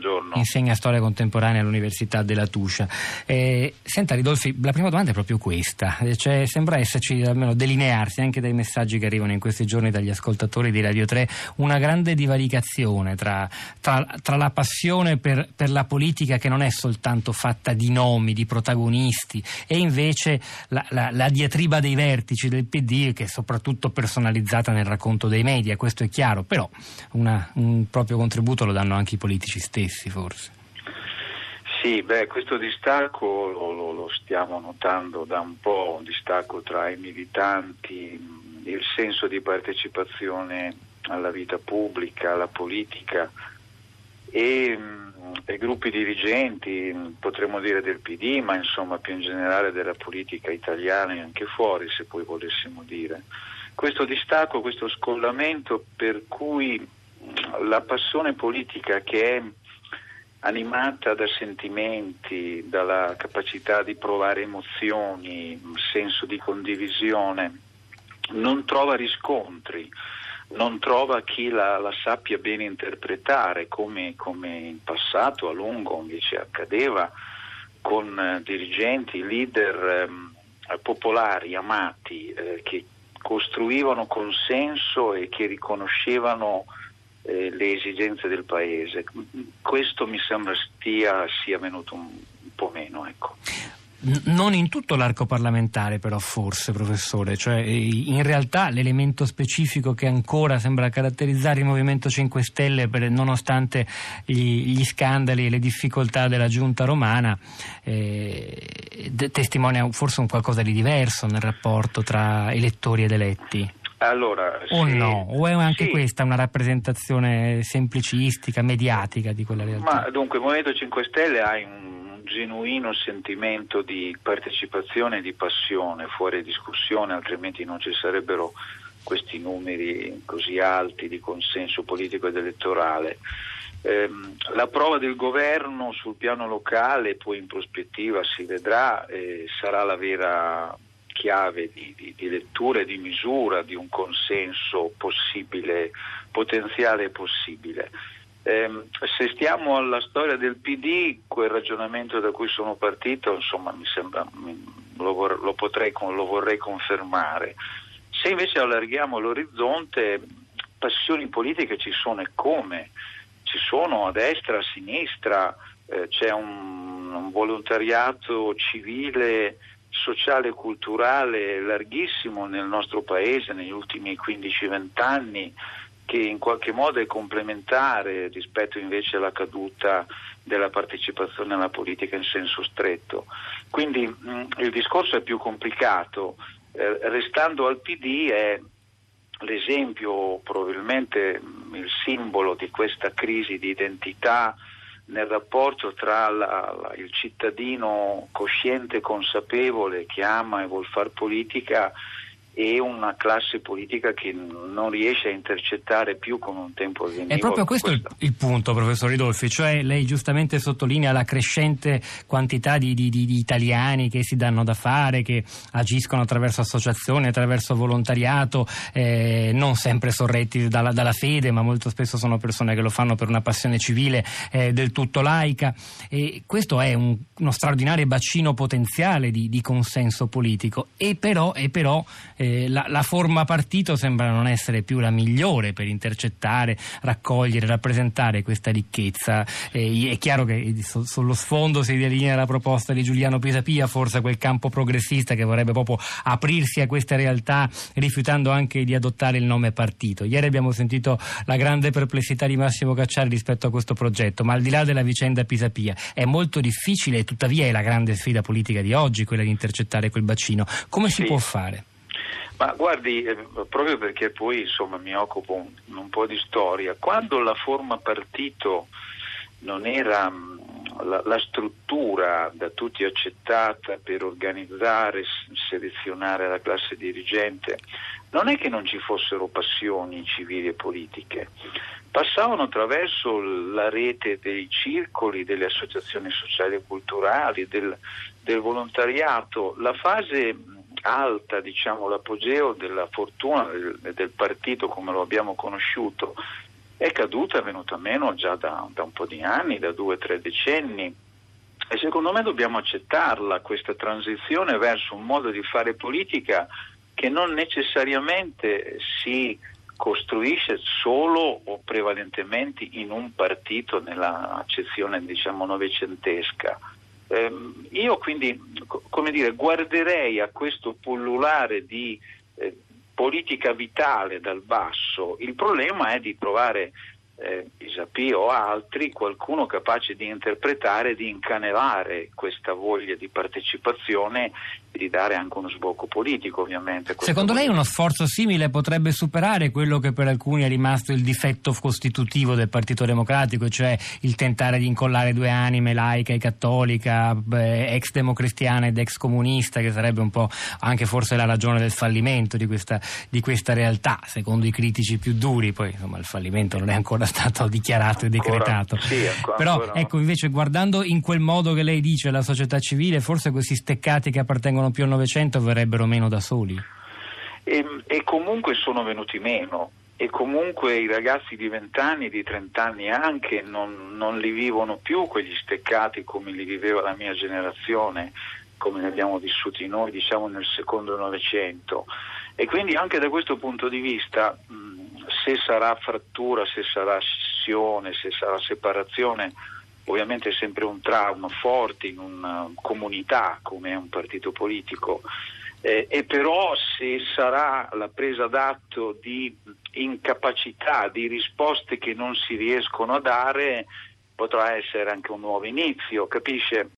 buongiorno. Insegna storia contemporanea all'Università della Tuscia. Eh, senta Ridolfi, la prima domanda è proprio questa, eh, cioè, sembra esserci almeno delinearsi anche dai messaggi che arrivano in questi giorni dagli ascoltatori di Radio 3 una grande divaricazione tra, tra, tra la passione per, per, la politica che non è soltanto fatta di nomi, di protagonisti e invece la, la, la diatriba dei vertici del PD che è soprattutto personalizzata nel racconto dei media, questo è chiaro, però una, un proprio contributo lo danno anche i politici stessi forse. Sì, beh, questo distacco lo, lo, lo, stiamo notando da un po', un distacco tra i militanti, il senso di partecipazione alla vita pubblica, alla politica e i gruppi dirigenti, potremmo dire del PD, ma insomma più in generale della politica italiana e anche fuori, se poi volessimo dire. Questo distacco, questo scollamento per cui la passione politica che è animata da sentimenti, dalla capacità di provare emozioni, senso di condivisione, non trova riscontri, non trova chi la, la sappia bene interpretare come, come, in passato a lungo invece accadeva con eh, dirigenti, leader eh, popolari, amati, eh, che costruivano consenso e che riconoscevano eh, le esigenze del paese. Questo mi sembra stia, sia venuto un, un po' meno. Ecco. Non in tutto l'arco parlamentare però forse professore, cioè in realtà l'elemento specifico che ancora sembra caratterizzare il Movimento 5 Stelle per, nonostante gli, gli, scandali e le difficoltà della giunta romana eh, testimonia forse un qualcosa di diverso nel rapporto tra elettori ed eletti. Allora, o sì, no? O è anche sì. questa una rappresentazione semplicistica, mediatica di quella realtà? Ma dunque il Movimento 5 Stelle ha un genuino sentimento di partecipazione e di passione fuori discussione, altrimenti non ci sarebbero questi numeri così alti di consenso politico ed elettorale. Eh, la prova del governo sul piano locale, poi in prospettiva si vedrà, eh, sarà la vera chiave di, di, di lettura e di misura di un consenso possibile, potenziale possibile. Eh, se stiamo alla storia del PD, quel ragionamento da cui sono partito, insomma, mi sembra, lo, vor, lo, potrei, lo vorrei confermare. Se invece allarghiamo l'orizzonte, passioni politiche ci sono e come? Ci sono a destra, a sinistra, eh, c'è un, un volontariato civile sociale e culturale larghissimo nel nostro paese negli ultimi 15-20 anni che in qualche modo è complementare rispetto invece alla caduta della partecipazione alla politica in senso stretto. Quindi mh, il discorso è più complicato. Eh, restando al PD è l'esempio, probabilmente mh, il simbolo di questa crisi di identità nel rapporto tra la, la, il cittadino cosciente e consapevole che ama e vuol fare politica e una classe politica che non riesce a intercettare più come un tempo veniva. È proprio questo il, il, punto, professor Ridolfi, cioè lei giustamente sottolinea la crescente quantità di, di, di, italiani che si danno da fare, che agiscono attraverso associazioni, attraverso volontariato, eh, non sempre sorretti dalla, dalla, fede, ma molto spesso sono persone che lo fanno per una passione civile eh, del tutto laica. E questo è un, uno straordinario bacino potenziale di, consenso politico e però, e però eh, la, la, forma partito sembra non essere più la migliore per intercettare, raccogliere, rappresentare questa ricchezza. Eh, è chiaro che so, sullo sfondo si delinea la proposta di Giuliano Pisapia, forse quel campo progressista che vorrebbe proprio aprirsi a queste realtà rifiutando anche di adottare il nome partito. Ieri abbiamo sentito la grande perplessità di Massimo Cacciari rispetto a questo progetto, ma al di là della vicenda Pisapia è molto difficile e tuttavia è la grande sfida politica di oggi quella di intercettare quel bacino. Come si può fare? Ma guardi, eh, proprio perché poi insomma, mi occupo un, un, po' di storia, quando la forma partito non era mm, la, la, struttura da tutti accettata per organizzare, selezionare la classe dirigente, non è che non ci fossero passioni civili e politiche, passavano attraverso la rete dei circoli, delle associazioni sociali e culturali, del, del volontariato. La fase alta, diciamo, l'apogeo della fortuna del, del partito come lo abbiamo conosciuto è caduta, è venuta meno già da, da un po' di anni, da due o tre decenni. E secondo me dobbiamo accettarla questa transizione verso un modo di fare politica che non necessariamente si costruisce solo o prevalentemente in un partito nella accezione diciamo novecentesca. Eh, io quindi come dire, guarderei a questo pullulare di eh, politica vitale dal basso, il problema è di trovare eh, Pisapì o altri, qualcuno capace di interpretare, di incanelare questa voglia di partecipazione e di dare anche uno sbocco politico ovviamente. Secondo lei uno sforzo simile potrebbe superare quello che per alcuni è rimasto il difetto costitutivo del Partito Democratico, cioè il tentare di incollare due anime, laica e cattolica, ex democristiana ed ex comunista, che sarebbe un po' anche forse la ragione del fallimento di questa, di questa realtà, secondo i critici più duri, poi insomma il fallimento non è ancora stato dichiarato e decretato. Sì, ancora, Però ancora ecco invece guardando in quel modo che lei dice la società civile, forse questi steccati che appartengono più al Novecento verrebbero meno da soli. E, e comunque sono venuti meno e comunque i ragazzi di 20 anni, di 30 anni anche, non, non, li vivono più quegli steccati come li viveva la mia generazione, come ne abbiamo vissuti noi diciamo nel secondo Novecento. E quindi anche da questo punto di vista se sarà frattura, se sarà scissione, se sarà separazione, ovviamente è sempre un trauma forte in una comunità come è un partito politico. Eh, e però se sarà la presa d'atto di incapacità, di risposte che non si riescono a dare, potrà essere anche un nuovo inizio, capisce?